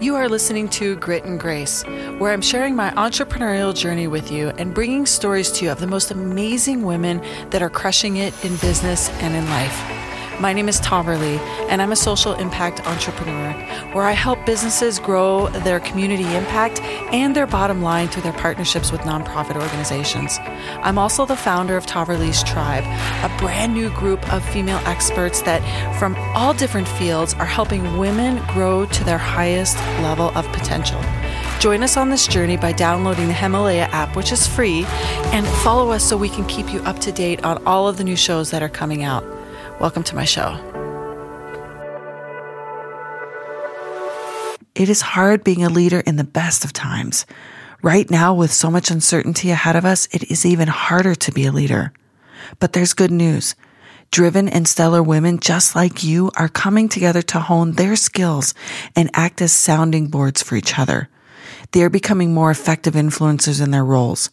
You are listening to Grit and Grace, where I'm sharing my entrepreneurial journey with you and bringing stories to you of the most amazing women that are crushing it in business and in life. My name is Toverly, and I'm a social impact entrepreneur where I help businesses grow their community impact and their bottom line through their partnerships with nonprofit organizations. I'm also the founder of Toverly's Tribe, a brand new group of female experts that, from all different fields, are helping women grow to their highest level of potential. Join us on this journey by downloading the Himalaya app, which is free, and follow us so we can keep you up to date on all of the new shows that are coming out. Welcome to my show. It is hard being a leader in the best of times. Right now, with so much uncertainty ahead of us, it is even harder to be a leader. But there's good news. Driven and stellar women just like you are coming together to hone their skills and act as sounding boards for each other. They are becoming more effective influencers in their roles.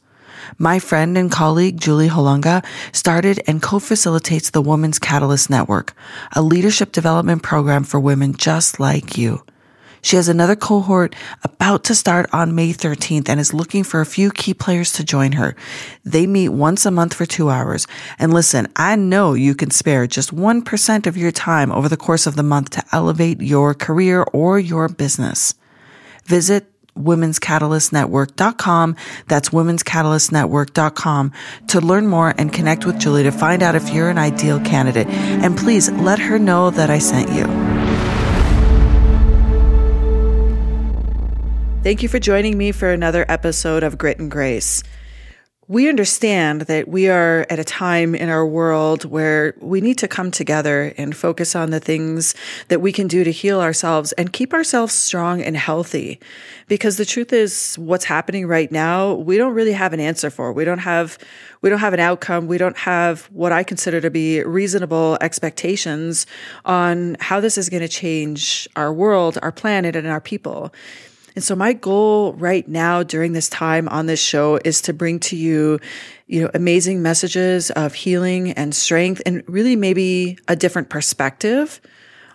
My friend and colleague, Julie Holunga, started and co-facilitates the Women's Catalyst Network, a leadership development program for women just like you. She has another cohort about to start on May 13th and is looking for a few key players to join her. They meet once a month for two hours. And listen, I know you can spare just 1% of your time over the course of the month to elevate your career or your business. Visit womenscatalyst.network.com. That's womenscatalyst.network.com to learn more and connect with Julie to find out if you're an ideal candidate. And please let her know that I sent you. Thank you for joining me for another episode of Grit and Grace. We understand that we are at a time in our world where we need to come together and focus on the things that we can do to heal ourselves and keep ourselves strong and healthy. Because the truth is what's happening right now, we don't really have an answer for. We don't have, we don't have an outcome. We don't have what I consider to be reasonable expectations on how this is going to change our world, our planet, and our people. And so my goal right now during this time on this show is to bring to you, you know, amazing messages of healing and strength and really maybe a different perspective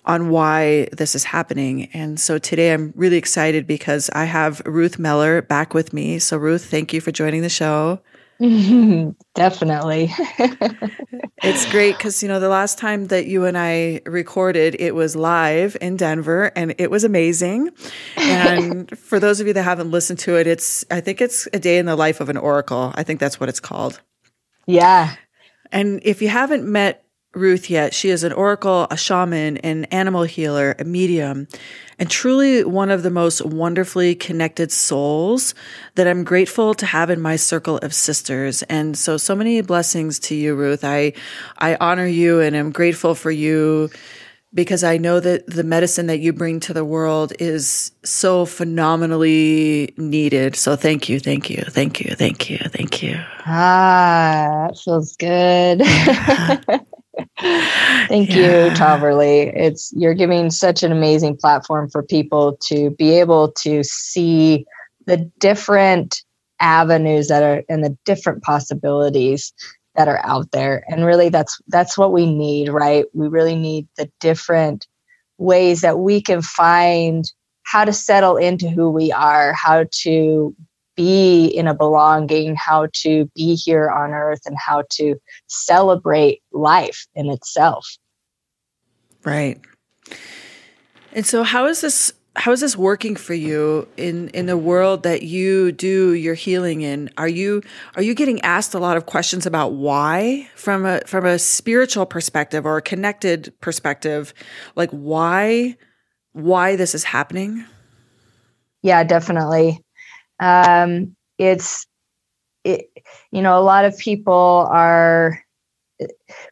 on why this is happening. And so today I'm really excited because I have Ruth Meller back with me. So Ruth, thank you for joining the show. Definitely. it's great because, you know, the last time that you and I recorded, it was live in Denver and it was amazing. And for those of you that haven't listened to it, it's, I think it's a day in the life of an oracle. I think that's what it's called. Yeah. And if you haven't met Ruth yet. She is an oracle, a shaman, an animal healer, a medium, and truly one of the most wonderfully connected souls that I'm grateful to have in my circle of sisters. And so, so many blessings to you, Ruth. I, I honor you and am grateful for you because I know that the medicine that you bring to the world is so phenomenally needed. So thank you, thank you, thank you, thank you, thank you. Ah, that feels good. Thank yeah. you, Toverly. It's you're giving such an amazing platform for people to be able to see the different avenues that are and the different possibilities that are out there. And really that's that's what we need, right? We really need the different ways that we can find how to settle into who we are, how to be in a belonging, how to be here on earth, and how to celebrate life in itself. Right. And so, how is this? How is this working for you in in the world that you do your healing in? Are you are you getting asked a lot of questions about why from a from a spiritual perspective or a connected perspective, like why why this is happening? Yeah, definitely um, it's it, you know a lot of people are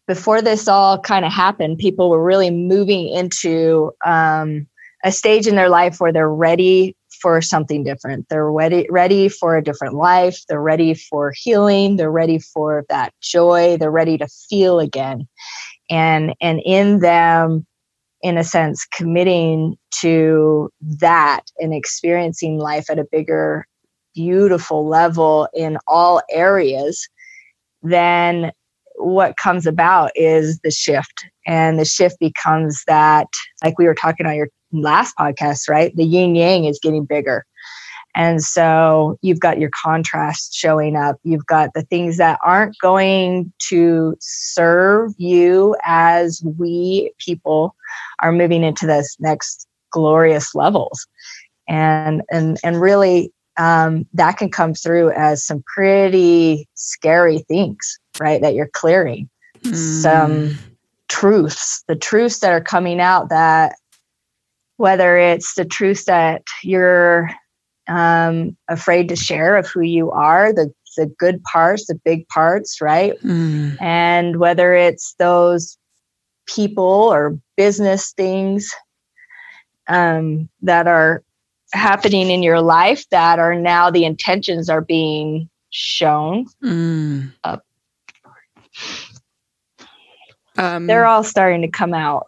before this all kind of happened people were really moving into um, a stage in their life where they're ready for something different. They're ready ready for a different life. They're ready for healing. They're ready for that joy. They're ready to feel again. And and in them in a sense committing to that and experiencing life at a bigger beautiful level in all areas, then what comes about is the shift. And the shift becomes that like we were talking on your last podcast right? The yin yang is getting bigger. And so you've got your contrast showing up. You've got the things that aren't going to serve you as we people are moving into this next glorious levels. And and and really um, that can come through as some pretty scary things right that you're clearing mm. some truths the truths that are coming out that whether it's the truths that you're um, afraid to share of who you are the the good parts the big parts right mm. and whether it's those people or business things um, that are happening in your life that are now the intentions are being shown mm. up. Um, They're all starting to come out.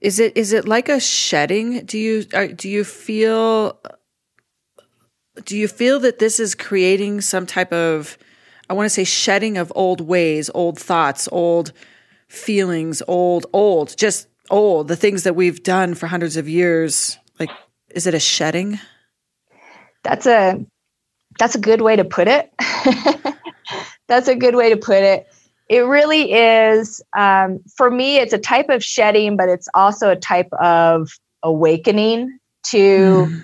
Is it is it like a shedding? Do you are, do you feel do you feel that this is creating some type of I want to say shedding of old ways, old thoughts, old feelings, old old just old, the things that we've done for hundreds of years, like is it a shedding? That's a that's a good way to put it. that's a good way to put it. It really is. Um, for me, it's a type of shedding, but it's also a type of awakening to mm.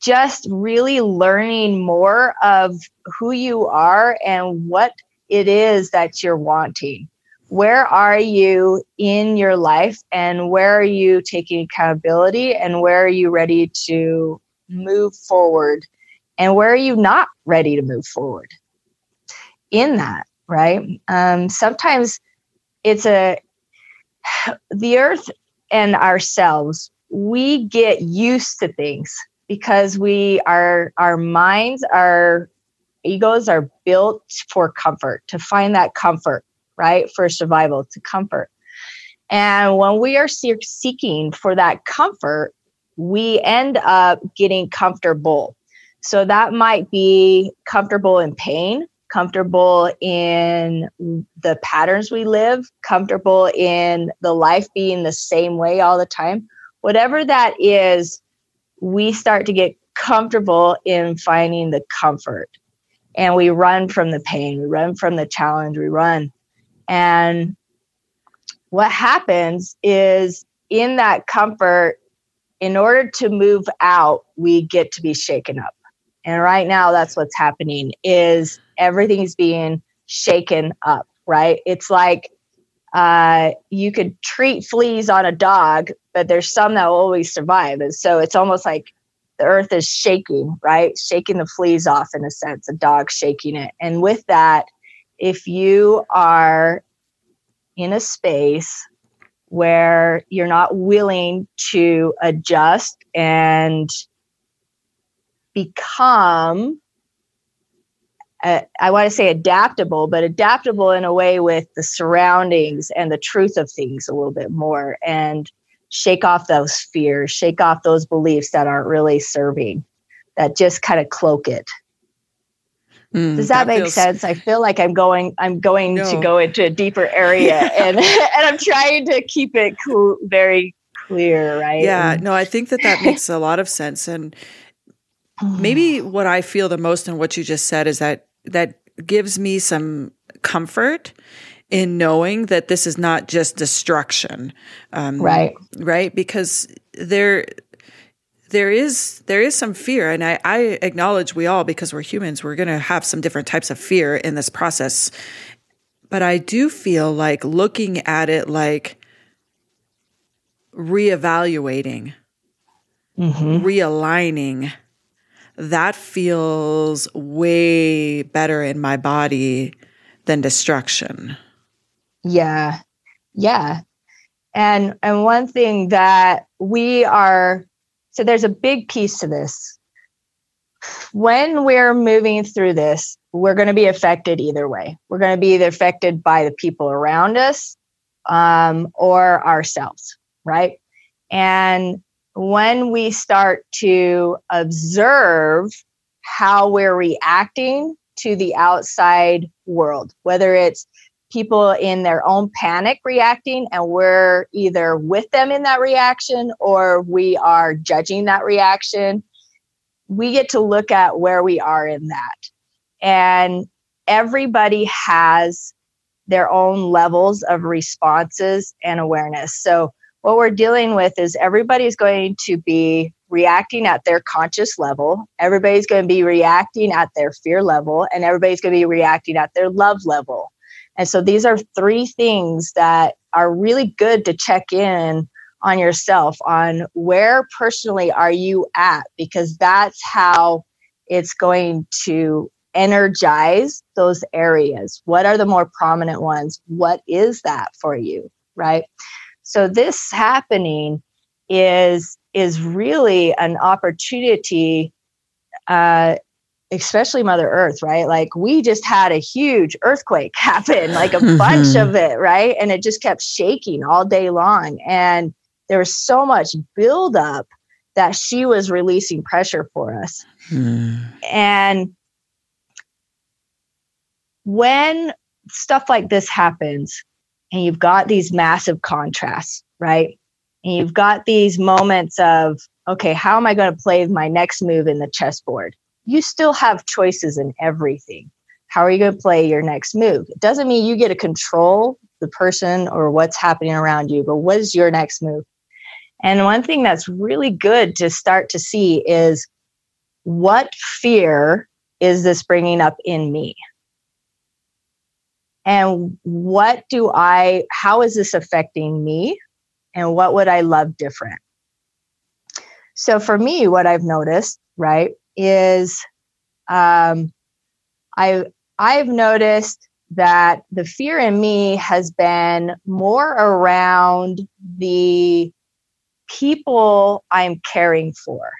just really learning more of who you are and what it is that you're wanting where are you in your life and where are you taking accountability and where are you ready to move forward? And where are you not ready to move forward? In that right? Um, sometimes it's a the earth and ourselves we get used to things because we are our minds our egos are built for comfort to find that comfort right? For survival, to comfort. And when we are seeking for that comfort, we end up getting comfortable. So that might be comfortable in pain, comfortable in the patterns we live, comfortable in the life being the same way all the time. Whatever that is, we start to get comfortable in finding the comfort. And we run from the pain, we run from the challenge, we run. And what happens is in that comfort, in order to move out, we get to be shaken up. And right now that's what's happening is everything's being shaken up, right? It's like uh, you could treat fleas on a dog, but there's some that will always survive. And so it's almost like the earth is shaking, right? Shaking the fleas off in a sense, a dog shaking it. And with that, if you are in a space where you're not willing to adjust and become uh, I want to say adaptable, but adaptable in a way with the surroundings and the truth of things a little bit more and shake off those fears, shake off those beliefs that aren't really serving, that just kind of cloak it. Mm, Does that, that make feels... sense? I feel like I'm going I'm going no. to go into a deeper area and and I'm trying to keep it cool, very clear, right? Yeah, no, I think that that makes a lot of sense and maybe what I feel the most in what you just said is that that gives me some comfort in knowing that this is not just destruction. Um, right. Right. Because there, there is there is some fear and I, I acknowledge we all because we're humans we're going to have some different types of fear in this process. But i do feel like looking at it like reevaluating mm-hmm. realigning that feels way better in my body than destruction. Yeah. Yeah. And and one thing that we are so there's a big piece to this. When we're moving through this, we're going to be affected either way. We're going to be either affected by the people around us um, or ourselves, right? And when we start to observe how we're reacting to the outside world, whether it's people in their own panic reacting and we're either with them in that reaction or we are judging that reaction. We get to look at where we are in that. And everybody has their own levels of responses and awareness. So, what we're dealing with is everybody's going to be reacting at their conscious level, everybody's going to be reacting at their fear level, and everybody's going to be reacting at their love level. And so, these are three things that are really good to check in on yourself on where personally are you at because that's how it's going to energize those areas. What are the more prominent ones? What is that for you? Right. So this happening is is really an opportunity uh, especially mother earth right like we just had a huge earthquake happen like a mm-hmm. bunch of it right and it just kept shaking all day long and there was so much buildup that she was releasing pressure for us mm. and when stuff like this happens and you've got these massive contrasts, right? And you've got these moments of, okay, how am I going to play my next move in the chessboard? You still have choices in everything. How are you going to play your next move? It doesn't mean you get to control the person or what's happening around you, but what is your next move? And one thing that's really good to start to see is what fear is this bringing up in me? and what do I, how is this affecting me? And what would I love different? So for me, what I've noticed, right, is um, I I've noticed that the fear in me has been more around the people I'm caring for.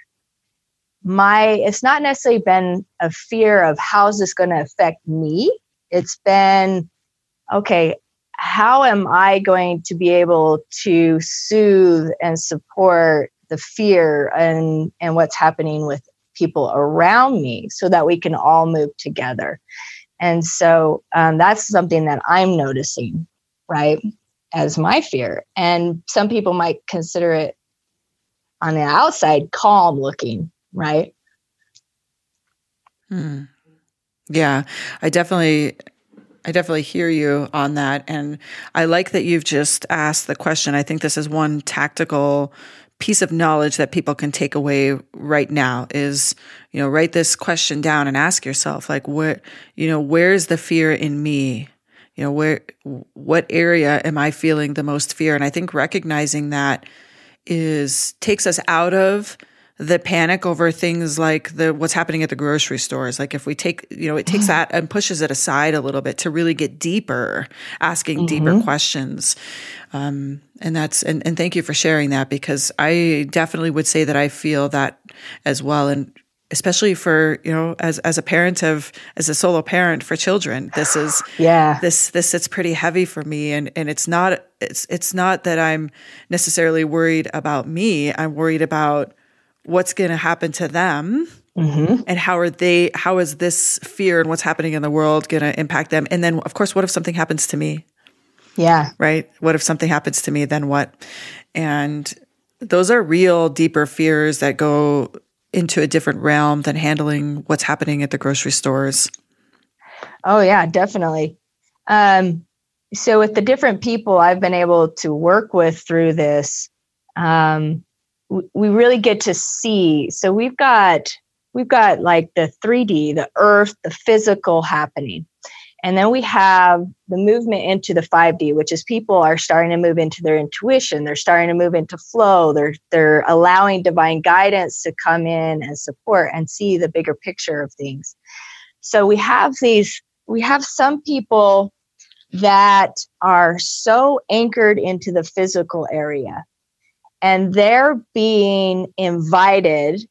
My it's not necessarily been a fear of how's this going to affect me. It's been okay, how am I going to be able to soothe and support the fear and, and what's happening with people around me so that we can all move together? And so um, that's something that I'm noticing, right, as my fear. And some people might consider it on the outside calm looking, right? Hmm. Yeah, I definitely I definitely hear you on that. And I like that you've just asked the question. I think this is one tactical piece of knowledge that people can take away right now is, you know, write this question down and ask yourself, like, what, you know, where's the fear in me? You know, where, what area am I feeling the most fear? And I think recognizing that is takes us out of the panic over things like the what's happening at the grocery stores. Like if we take you know it takes that and pushes it aside a little bit to really get deeper asking mm-hmm. deeper questions. Um, and that's and, and thank you for sharing that because i definitely would say that i feel that as well. And especially for you know as as a parent of as a solo parent for children this is yeah. this this sits pretty heavy for me. And and it's not it's it's not that i'm necessarily worried about me. I'm worried about what's going to happen to them mm-hmm. and how are they how is this fear and what's happening in the world going to impact them? And then of course what if something happens to me? Yeah. Right? What if something happens to me then what? And those are real deeper fears that go into a different realm than handling what's happening at the grocery stores. Oh yeah definitely. Um so with the different people i've been able to work with through this um we really get to see so we've got we've got like the 3d the earth the physical happening. And then we have the movement into the 5d which is people are starting to move into their intuition they're starting to move into flow they're they're allowing divine guidance to come in and support and see the bigger picture of things. So we have these we have some people that are so anchored into the physical area and they're being invited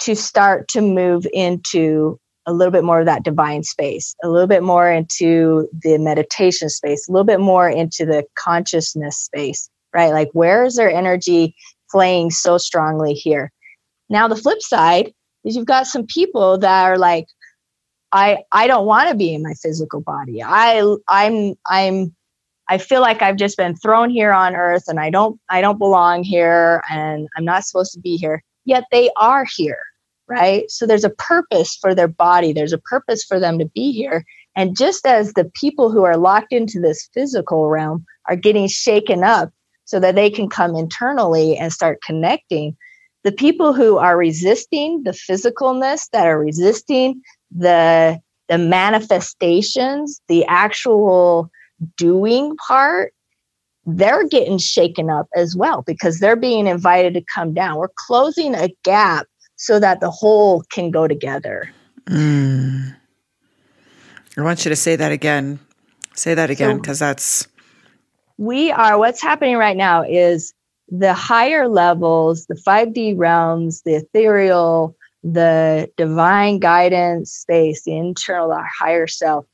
to start to move into a little bit more of that divine space, a little bit more into the meditation space, a little bit more into the consciousness space, right? Like, where is their energy playing so strongly here? Now, the flip side is you've got some people that are like, I I don't want to be in my physical body. I I'm I'm I feel like I've just been thrown here on earth and I don't I don't belong here and I'm not supposed to be here. Yet they are here, right? So there's a purpose for their body. There's a purpose for them to be here. And just as the people who are locked into this physical realm are getting shaken up so that they can come internally and start connecting, the people who are resisting the physicalness, that are resisting the the manifestations, the actual doing part, they're getting shaken up as well because they're being invited to come down. We're closing a gap so that the whole can go together. Mm. I want you to say that again. Say that again because so that's. We are, what's happening right now is the higher levels, the 5D realms, the ethereal, the divine guidance space, the internal, our higher self,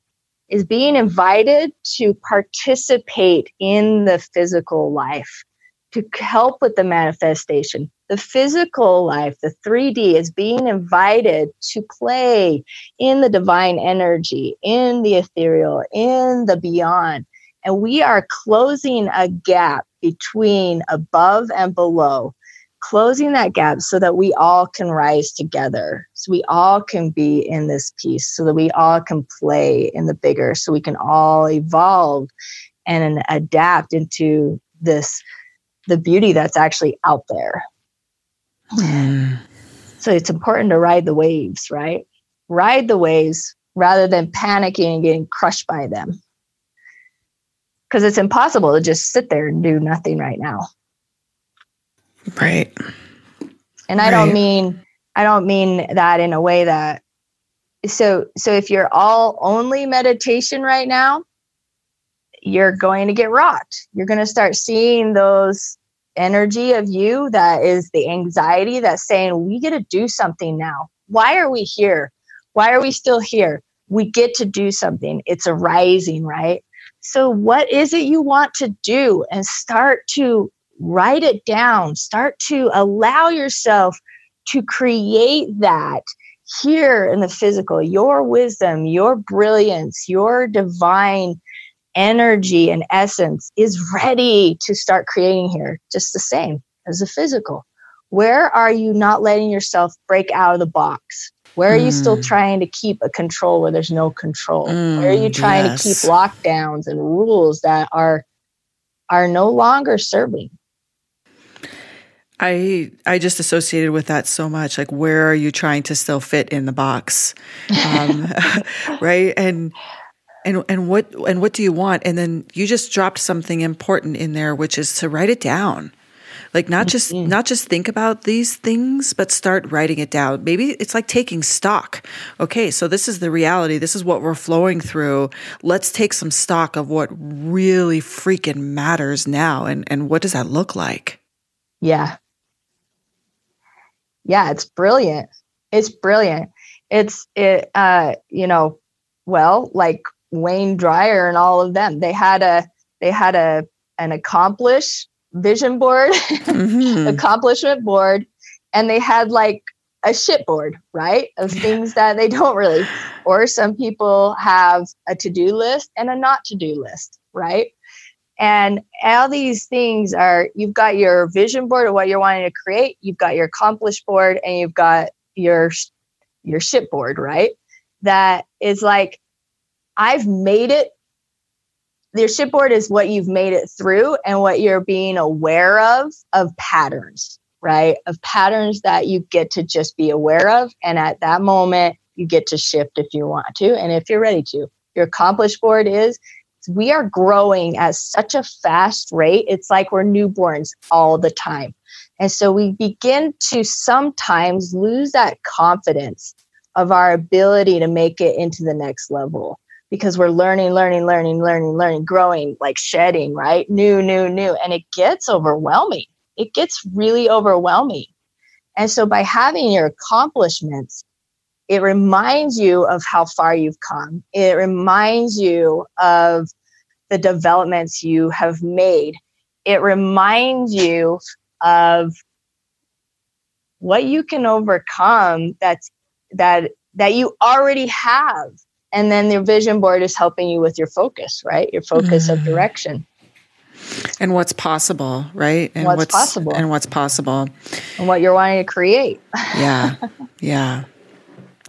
is being invited to participate in the physical life, to help with the manifestation. The physical life, the 3D, is being invited to play in the divine energy, in the ethereal, in the beyond. And we are closing a gap between above and below closing that gap so that we all can rise together so we all can be in this piece so that we all can play in the bigger so we can all evolve and adapt into this the beauty that's actually out there. Mm. so it's important to ride the waves right? Ride the waves rather than panicking and getting crushed by them. Because it's impossible to just sit there and do nothing right now Right. And I right. don't mean I don't mean that in a way that so so if you're all only meditation right now, you're going to get rocked. You're going to start seeing those energy of you that is the anxiety that's saying we get to do something now. Why are we here? Why are we still here? We get to do something. It's arising, right? So, what is it you want to do? And start to write it down, start to allow yourself to create that here in the physical, your wisdom, your brilliance, your divine energy and essence is ready to start creating here, just the same as the physical. Where are you not letting yourself break out of the box? Where are mm. you still mm. trying to keep a control where there's no control? Mm, where are you trying yes. to keep lockdowns and rules that are are no longer serving? I I just associated with that so much. Like, where are you trying to still fit in the box, um, right? And and and what and what do you want? And then you just dropped something important in there, which is to write it down. Like not just mm-hmm. not just think about these things, but start writing it down. Maybe it's like taking stock. Okay, so this is the reality. This is what we're flowing through. Let's take some stock of what really freaking matters now, and and what does that look like? Yeah, yeah, it's brilliant. It's brilliant. It's it uh, you know, well, like Wayne Dyer and all of them. They had a they had a an accomplish vision board, mm-hmm. accomplishment board, and they had like a shipboard, right? Of things that they don't really. Or some people have a to-do list and a not to-do list, right? And all these things are you've got your vision board of what you're wanting to create, you've got your accomplished board, and you've got your your shipboard, right? That is like I've made it. Your shipboard is what you've made it through and what you're being aware of of patterns, right? Of patterns that you get to just be aware of. And at that moment, you get to shift if you want to and if you're ready to. Your accomplished board is we are growing at such a fast rate. It's like we're newborns all the time. And so we begin to sometimes lose that confidence of our ability to make it into the next level because we're learning, learning, learning, learning, learning, growing, like shedding, right? New, new, new. And it gets overwhelming. It gets really overwhelming. And so by having your accomplishments, it reminds you of how far you've come. It reminds you of the developments you have made. It reminds you of what you can overcome that's that that you already have. And then your vision board is helping you with your focus, right? Your focus mm. of direction. And what's possible, right? And what's, what's possible. And what's possible. And what you're wanting to create. yeah. Yeah.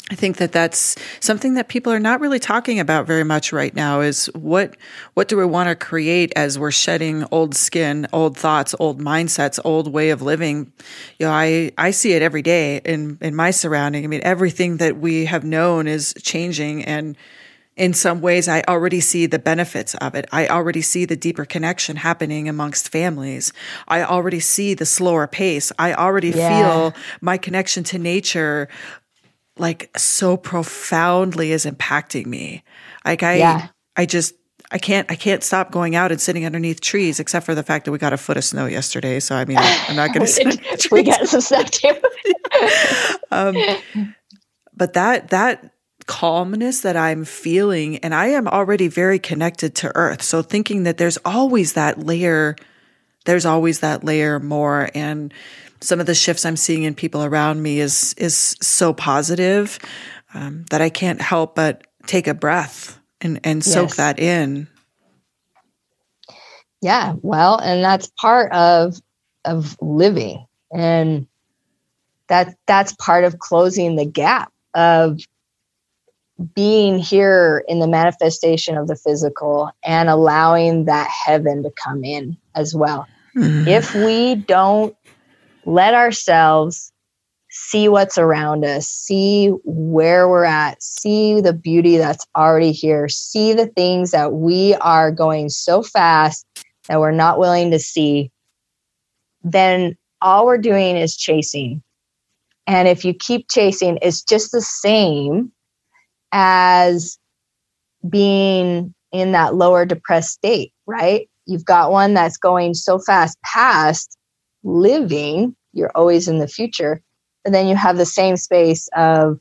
I think that that's something that people are not really talking about very much right now is what what do we want to create as we're shedding old skin, old thoughts, old mindsets, old way of living. You know, I I see it every day in in my surrounding. I mean, everything that we have known is changing and in some ways I already see the benefits of it. I already see the deeper connection happening amongst families. I already see the slower pace. I already yeah. feel my connection to nature like so profoundly is impacting me. Like I, yeah. I just, I can't, I can't stop going out and sitting underneath trees, except for the fact that we got a foot of snow yesterday. So I mean, I'm not going to sit. we got some stuff too. um, but that that calmness that I'm feeling, and I am already very connected to Earth. So thinking that there's always that layer, there's always that layer more, and some of the shifts I'm seeing in people around me is is so positive um, that I can't help but take a breath and and yes. soak that in. Yeah, well, and that's part of of living, and that that's part of closing the gap of being here in the manifestation of the physical and allowing that heaven to come in as well. Mm-hmm. If we don't let ourselves see what's around us, see where we're at, see the beauty that's already here, see the things that we are going so fast that we're not willing to see, then all we're doing is chasing. And if you keep chasing, it's just the same as being in that lower depressed state, right? You've got one that's going so fast past living you're always in the future. But then you have the same space of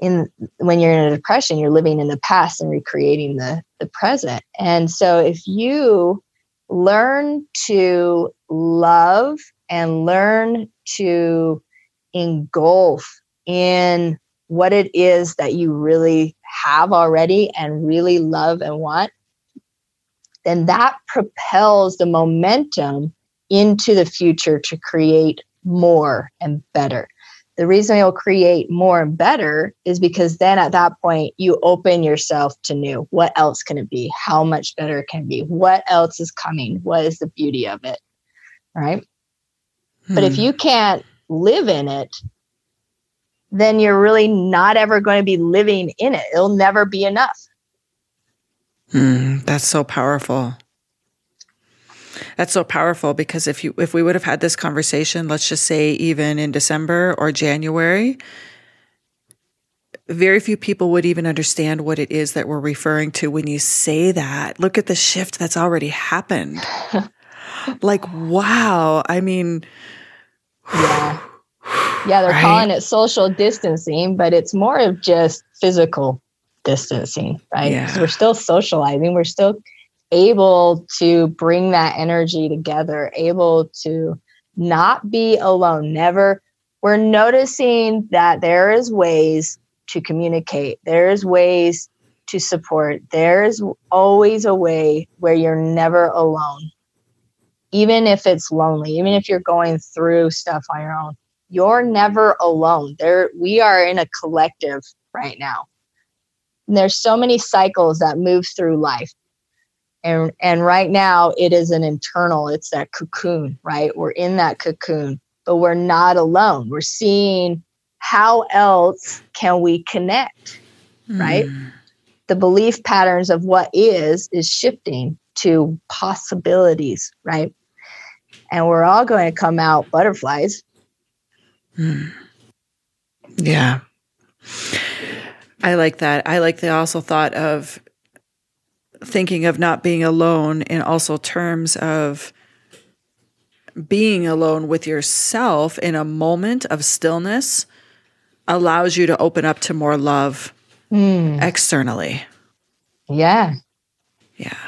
in when you're in a depression you're living in the past and recreating the the present. And so if you learn to love and learn to engulf in what it is that you really have already and really love and want then that propels the momentum into the future to create more and better. The reason you'll create more and better is because then at that point you open yourself to new. What else can it be? How much better it can be? What else is coming? What is the beauty of it? Right? Hmm. But if hmm. you can't live in it, then you're really not ever going to be living in it. It'll never be enough. Hmm, that's so powerful. That's so powerful because if you if we would have had this conversation, let's just say even in December or January, very few people would even understand what it is that we're referring to when you say that. Look at the shift that's already happened. like, wow. I mean, yeah. Yeah, they're right? calling it social distancing, but it's more of just physical distancing, right? Yeah. we're still socializing, we're still able to bring that energy together, able to not be alone. Never, we're noticing that there is ways to communicate, there's ways to support, there's always a way where you're never alone. Even if it's lonely, even if you're going through stuff on your own, you're never alone. There, we are in a collective right now. And there's so many cycles that move through life and and right now it is an internal it's that cocoon right? We're in that cocoon but we're not alone. We're seeing how else can we connect mm. right the belief patterns of what is is shifting to possibilities right? And we're all going to come out butterflies. Mm. yeah. I like that. I like the also thought of thinking of not being alone in also terms of being alone with yourself in a moment of stillness allows you to open up to more love mm. externally. Yeah. Yeah.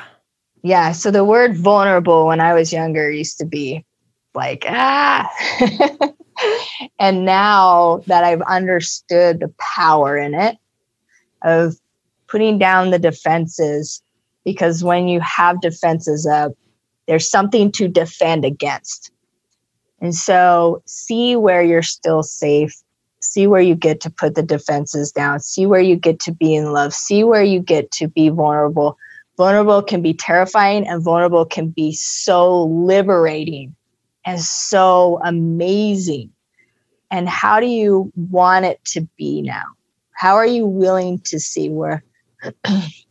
Yeah. So the word vulnerable when I was younger used to be like, ah. and now that I've understood the power in it of putting down the defenses, because when you have defenses up, there's something to defend against. And so see where you're still safe, see where you get to put the defenses down, see where you get to be in love, see where you get to be vulnerable. Vulnerable can be terrifying, and vulnerable can be so liberating and so amazing. And how do you want it to be now? How are you willing to see where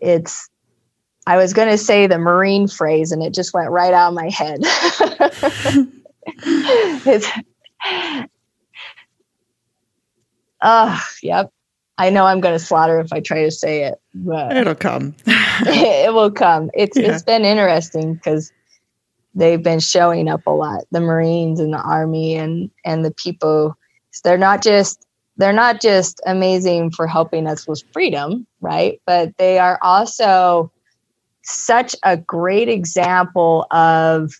it's I was going to say the Marine phrase and it just went right out of my head. it's, oh, yep. I know I'm going to slaughter if I try to say it, but it'll come. it will come. It's yeah. it's been interesting because they've been showing up a lot. The Marines and the Army and and the people. They're not just they're not just amazing for helping us with freedom, right? But they are also such a great example of,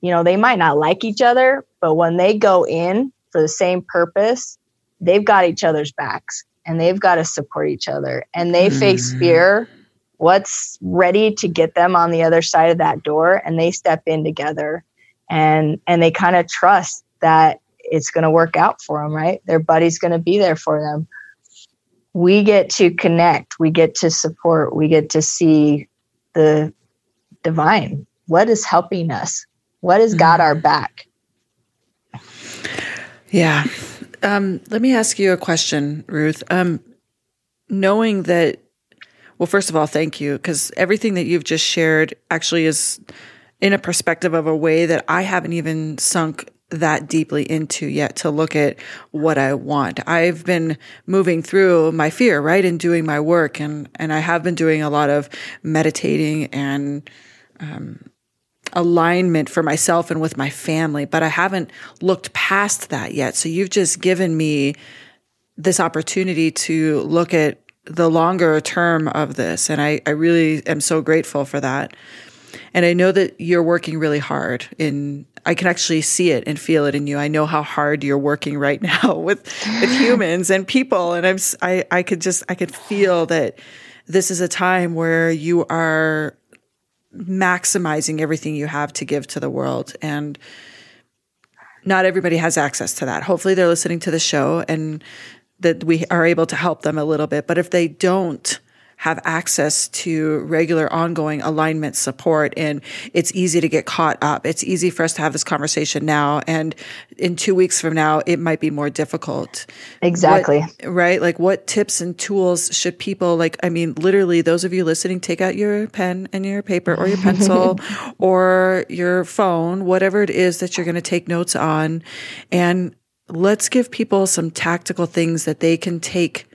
you know, they might not like each other, but when they go in for the same purpose, they've got each other's backs and they've got to support each other and they mm. face fear what's ready to get them on the other side of that door and they step in together and and they kind of trust that it's going to work out for them right their buddy's going to be there for them we get to connect we get to support we get to see the divine. What is helping us? What has got our mm. back? Yeah. Um, let me ask you a question, Ruth. Um, knowing that, well, first of all, thank you, because everything that you've just shared actually is in a perspective of a way that I haven't even sunk that deeply into yet to look at what I want. I've been moving through my fear, right? And doing my work and, and I have been doing a lot of meditating and, um, alignment for myself and with my family, but I haven't looked past that yet. So you've just given me this opportunity to look at the longer term of this. And I, I really am so grateful for that. And I know that you're working really hard in I can actually see it and feel it in you. I know how hard you're working right now with with humans and people and I'm I I could just I could feel that this is a time where you are maximizing everything you have to give to the world and not everybody has access to that. Hopefully they're listening to the show and that we are able to help them a little bit. But if they don't, have access to regular ongoing alignment support. And it's easy to get caught up. It's easy for us to have this conversation now. And in two weeks from now, it might be more difficult. Exactly. What, right? Like what tips and tools should people like, I mean, literally those of you listening, take out your pen and your paper or your pencil or your phone, whatever it is that you're going to take notes on and let's give people some tactical things that they can take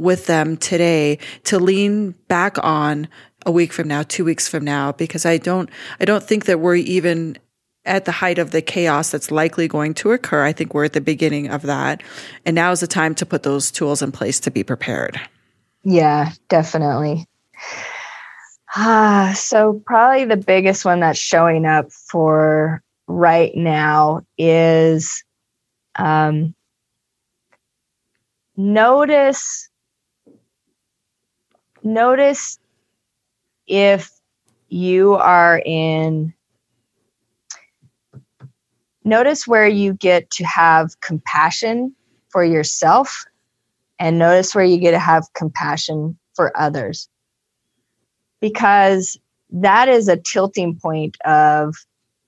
with them today to lean back on a week from now, two weeks from now, because I don't, I don't think that we're even at the height of the chaos that's likely going to occur. I think we're at the beginning of that. And now is the time to put those tools in place to be prepared. Yeah, definitely. Ah, so probably the biggest one that's showing up for right now is um, notice notice if you are in notice where you get to have compassion for yourself and notice where you get to have compassion for others. Because that is a tilting point of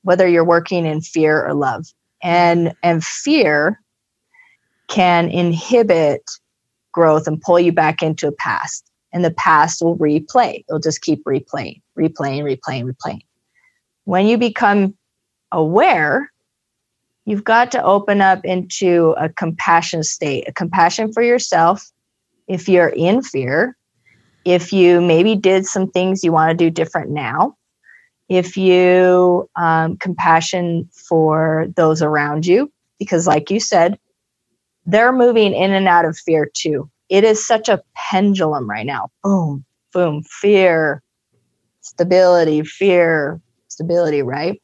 whether you're working in fear or love. And and fear can inhibit growth and pull you back into a past and the past will replay. It'll just keep replaying, replaying, replaying, replaying. When you become aware, you've got to open up into a compassion state, a compassion for yourself if you're in fear, if you maybe did some things you want to do different now, if you um, compassion for those around you, because like you said, they're moving in and out of fear too it is such a pendulum right now. Boom, boom, fear, stability, fear, stability, right?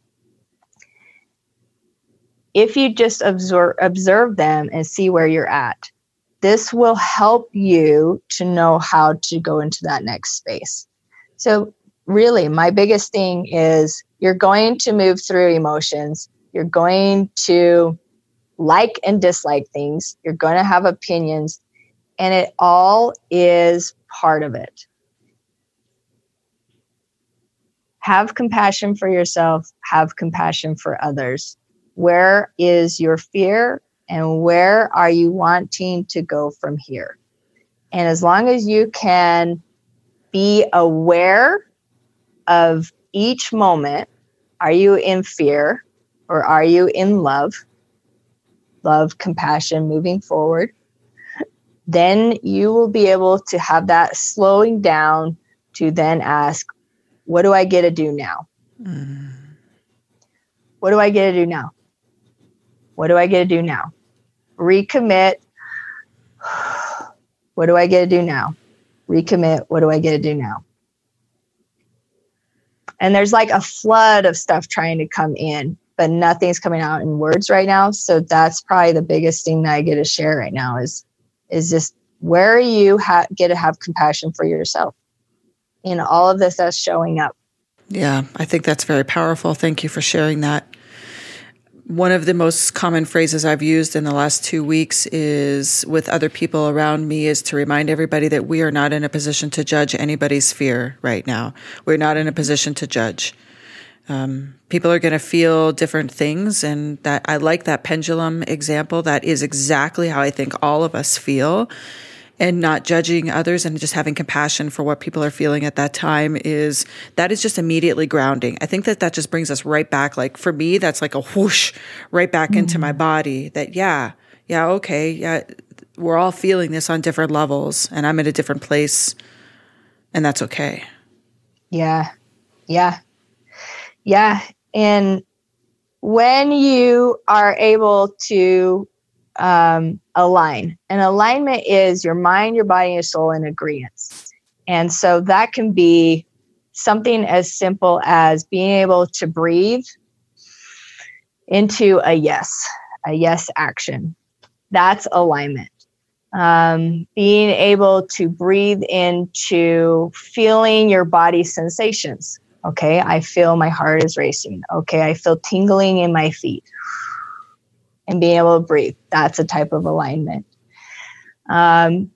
if you just observe, observe them and see where you're at, this will help you to know how to go into that next space. So, really, my biggest thing is you're going to move through emotions, you're going to like and dislike things, you're going to have opinions, and it all is part of it. Have compassion for yourself, have compassion for others. Where is your fear and where are you wanting to go from here? And as long as you can be aware of each moment, are you in fear or are you in love? Love, compassion, moving forward. Then you will be able to have that slowing down to then ask, what do I get to do now? Mm. What do I get to do now? What do I get to do now? Recommit. What do I get to do now? Recommit. What do I get to do now? And there's like a flood of stuff trying to come in, but nothing's coming out in words right now. So that's probably the biggest thing that I get to share right now is is just where you ha- get to have compassion for yourself in all of this that's showing up. Yeah, I think that's very powerful. Thank you for sharing that. One of the most common phrases I've used in the last two weeks is with other people around me is to remind everybody that we are not in a position to judge anybody's fear right now. We're not in a position to judge. Um, people are going to feel different things, and that I like that pendulum example. That is exactly how I think all of us feel and not judging others and just having compassion for what people are feeling at that time is that is just immediately grounding. I think that that just brings us right back. Like for me, that's like a whoosh right back mm-hmm. into my body that, yeah, yeah, okay. Yeah. We're all feeling this on different levels and I'm in a different place and that's okay. Yeah. Yeah. Yeah. And when you are able to um, align. And alignment is your mind, your body, and your soul in agreement. And so that can be something as simple as being able to breathe into a yes, a yes action. That's alignment. Um, being able to breathe into feeling your body sensations. Okay, I feel my heart is racing. Okay, I feel tingling in my feet and being able to breathe. That's a type of alignment. Um,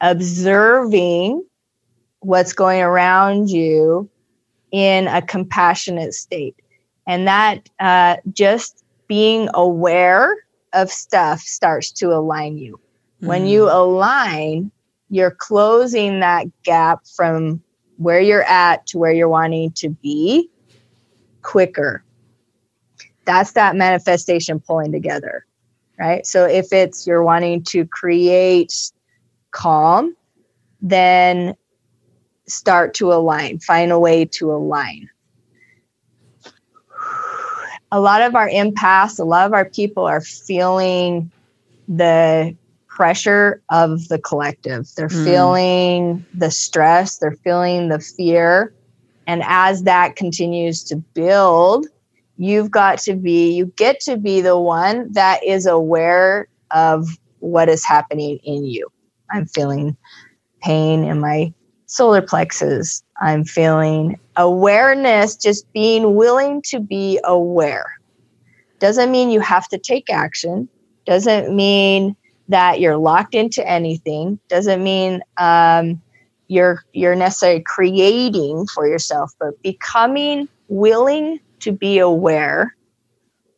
observing what's going around you in a compassionate state. And that uh, just being aware of stuff starts to align you. Mm-hmm. When you align, you're closing that gap from where you're at to where you're wanting to be quicker. That's that manifestation pulling together right? So if it's you're wanting to create calm then start to align find a way to align. A lot of our empaths a lot of our people are feeling the pressure of the collective. They're mm. feeling the stress they're feeling the fear. And as that continues to build you've got to be you get to be the one that is aware of what is happening in you. I'm feeling pain in my solar plexus. I'm feeling awareness just being willing to be aware. Doesn't mean you have to take action. Doesn't mean that you're locked into anything doesn't mean um, you're you're necessarily creating for yourself but becoming willing to be aware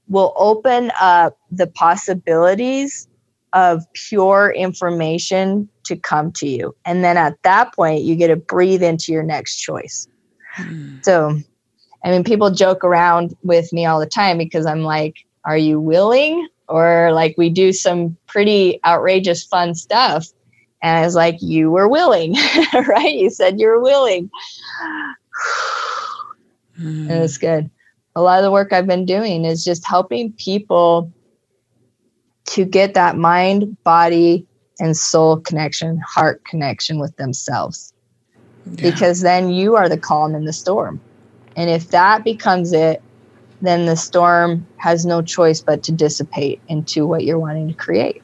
will open up the possibilities of pure information to come to you. And then at that point, you get to breathe into your next choice. Mm. So, I mean, people joke around with me all the time because I'm like, are you willing? Or like, we do some pretty outrageous, fun stuff. And I was like, you were willing, right? You said you were willing. Mm. And it's good a lot of the work I've been doing is just helping people to get that mind, body, and soul connection, heart connection with themselves. Yeah. Because then you are the calm in the storm. And if that becomes it, then the storm has no choice but to dissipate into what you're wanting to create.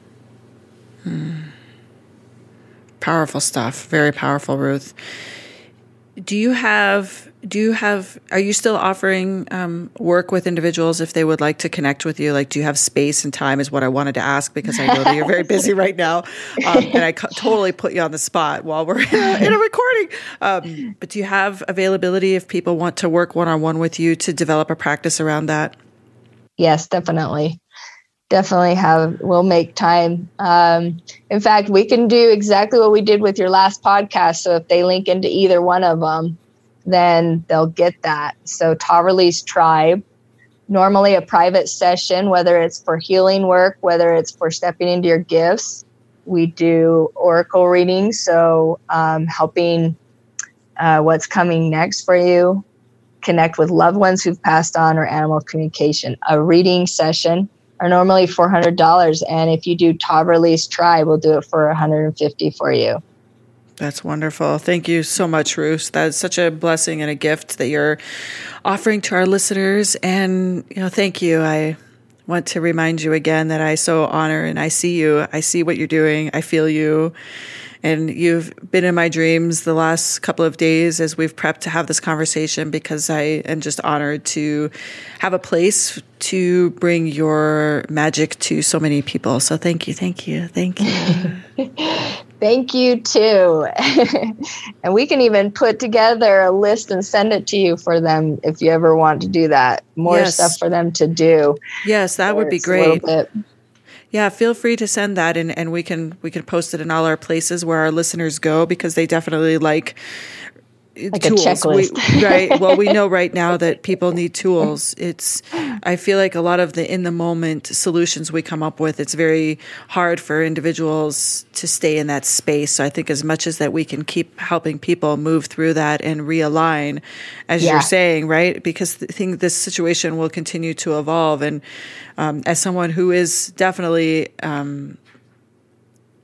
Hmm. Powerful stuff. Very powerful, Ruth. Do you have do you have are you still offering um, work with individuals if they would like to connect with you? Like do you have space and time is what i wanted to ask because i know that you're very busy right now. Um, and i co- totally put you on the spot while we're in a, in a recording. Um, but do you have availability if people want to work one-on-one with you to develop a practice around that? Yes definitely definitely have we'll make time um, in fact we can do exactly what we did with your last podcast so if they link into either one of them then they'll get that. So Tahverlee's Tribe, normally a private session, whether it's for healing work, whether it's for stepping into your gifts. We do oracle readings, so um, helping uh, what's coming next for you, connect with loved ones who've passed on, or animal communication. A reading session are normally $400, and if you do Tahverlee's Try, we'll do it for 150 for you. That's wonderful. Thank you so much, Ruth. That's such a blessing and a gift that you're offering to our listeners. And, you know, thank you. I want to remind you again that I so honor and I see you. I see what you're doing. I feel you. And you've been in my dreams the last couple of days as we've prepped to have this conversation because I am just honored to have a place to bring your magic to so many people. So thank you, thank you, thank you. thank you too. and we can even put together a list and send it to you for them if you ever want to do that. More yes. stuff for them to do. Yes, that would be great. Yeah, feel free to send that and, and we can we can post it in all our places where our listeners go because they definitely like like tools. We, right. Well, we know right now that people need tools. It's, I feel like a lot of the in the moment solutions we come up with, it's very hard for individuals to stay in that space. So I think as much as that we can keep helping people move through that and realign, as yeah. you're saying, right? Because I think this situation will continue to evolve. And um, as someone who is definitely, um,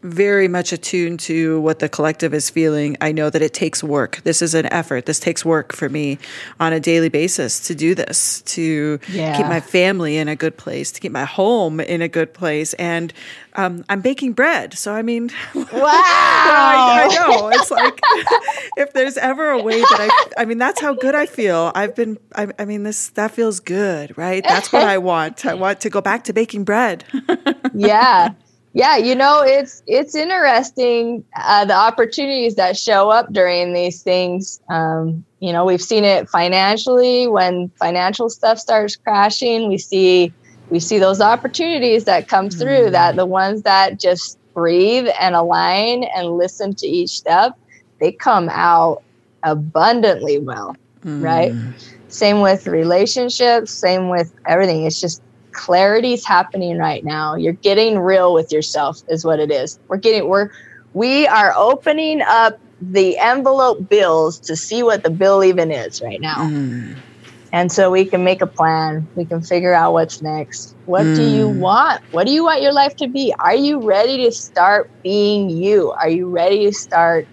very much attuned to what the collective is feeling. I know that it takes work. This is an effort. This takes work for me on a daily basis to do this, to yeah. keep my family in a good place, to keep my home in a good place. And um, I'm baking bread. So, I mean, wow. I, I, know. It's like if there's ever a way that I, I mean, that's how good I feel. I've been, I, I mean, this, that feels good, right? That's what I want. I want to go back to baking bread. yeah yeah you know it's it's interesting uh, the opportunities that show up during these things um, you know we've seen it financially when financial stuff starts crashing we see we see those opportunities that come through mm. that the ones that just breathe and align and listen to each step they come out abundantly well mm. right same with relationships same with everything it's just clarity is happening right now. You're getting real with yourself, is what it is. We're getting, we're, we are opening up the envelope bills to see what the bill even is right now. Mm. And so we can make a plan. We can figure out what's next. What mm. do you mm. want? What do you want your life to be? Are you ready to start being you? Are you ready to start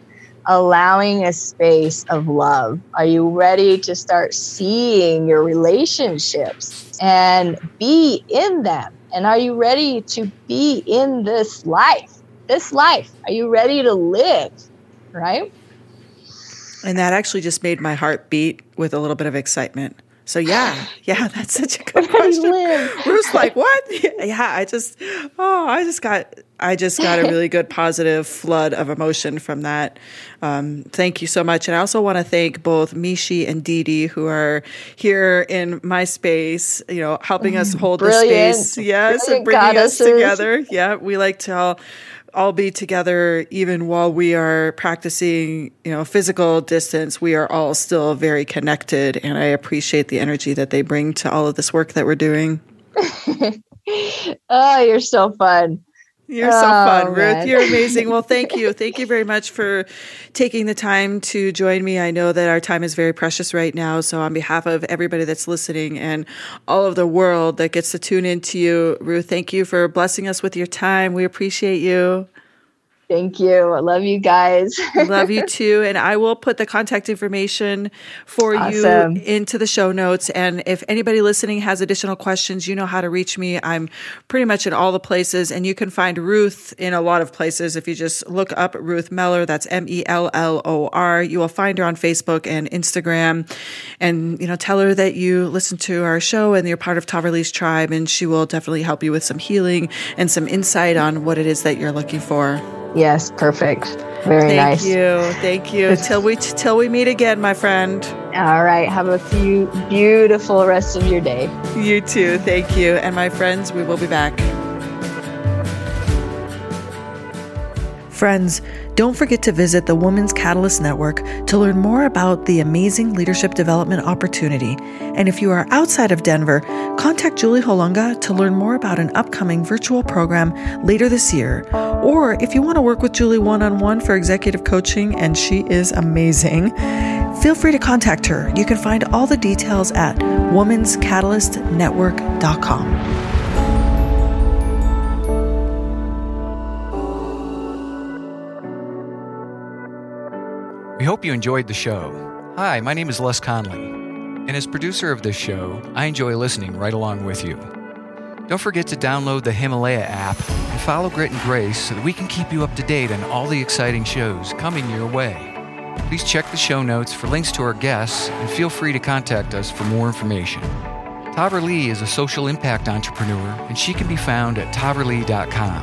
allowing a space of love? Are you ready to start seeing your relationships and be in them? And are you ready to be in this life? This life. Are you ready to live? Right? And that actually just made my heart beat with a little bit of excitement. So yeah, yeah, that's such a good question. Ruth's like, what? Yeah, I just, oh, I just got I just got a really good positive flood of emotion from that. Um, thank you so much. And I also want to thank both Mishi and Didi who are here in my space, you know, helping us hold Brilliant. the space. Yes, Brilliant and bringing goddesses. us together. Yeah, we like to all, all be together even while we are practicing, you know, physical distance. We are all still very connected. And I appreciate the energy that they bring to all of this work that we're doing. oh, you're so fun. You're so oh, fun, oh, Ruth. You're amazing. Well, thank you. Thank you very much for taking the time to join me. I know that our time is very precious right now. So, on behalf of everybody that's listening and all of the world that gets to tune into you, Ruth, thank you for blessing us with your time. We appreciate you. Thank you. I love you guys. love you too. And I will put the contact information for awesome. you into the show notes. And if anybody listening has additional questions, you know how to reach me. I'm pretty much in all the places and you can find Ruth in a lot of places. If you just look up Ruth Mellor, that's M E L L O R, you will find her on Facebook and Instagram and, you know, tell her that you listen to our show and you're part of Tahverlee's tribe and she will definitely help you with some healing and some insight on what it is that you're looking for. Yes, perfect. Very Thank nice. Thank you. Thank you. till we till we meet again, my friend. All right. Have a few beautiful rest of your day. You too. Thank you. And my friends, we will be back. Friends, don't forget to visit the Women's Catalyst Network to learn more about the amazing leadership development opportunity. And if you are outside of Denver, contact Julie Holunga to learn more about an upcoming virtual program later this year. Or if you want to work with Julie one on one for executive coaching, and she is amazing, feel free to contact her. You can find all the details at womanscatalyst.network.com. We hope you enjoyed the show. Hi, my name is Les Conley, and as producer of this show, I enjoy listening right along with you. Don't forget to download the Himalaya app and follow Grit and Grace so that we can keep you up to date on all the exciting shows coming your way. Please check the show notes for links to our guests and feel free to contact us for more information. Tahverlee is a social impact entrepreneur, and she can be found at tahverlee.com.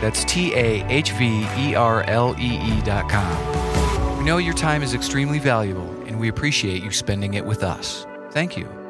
That's T A H V E R L E E.com. We know your time is extremely valuable, and we appreciate you spending it with us. Thank you.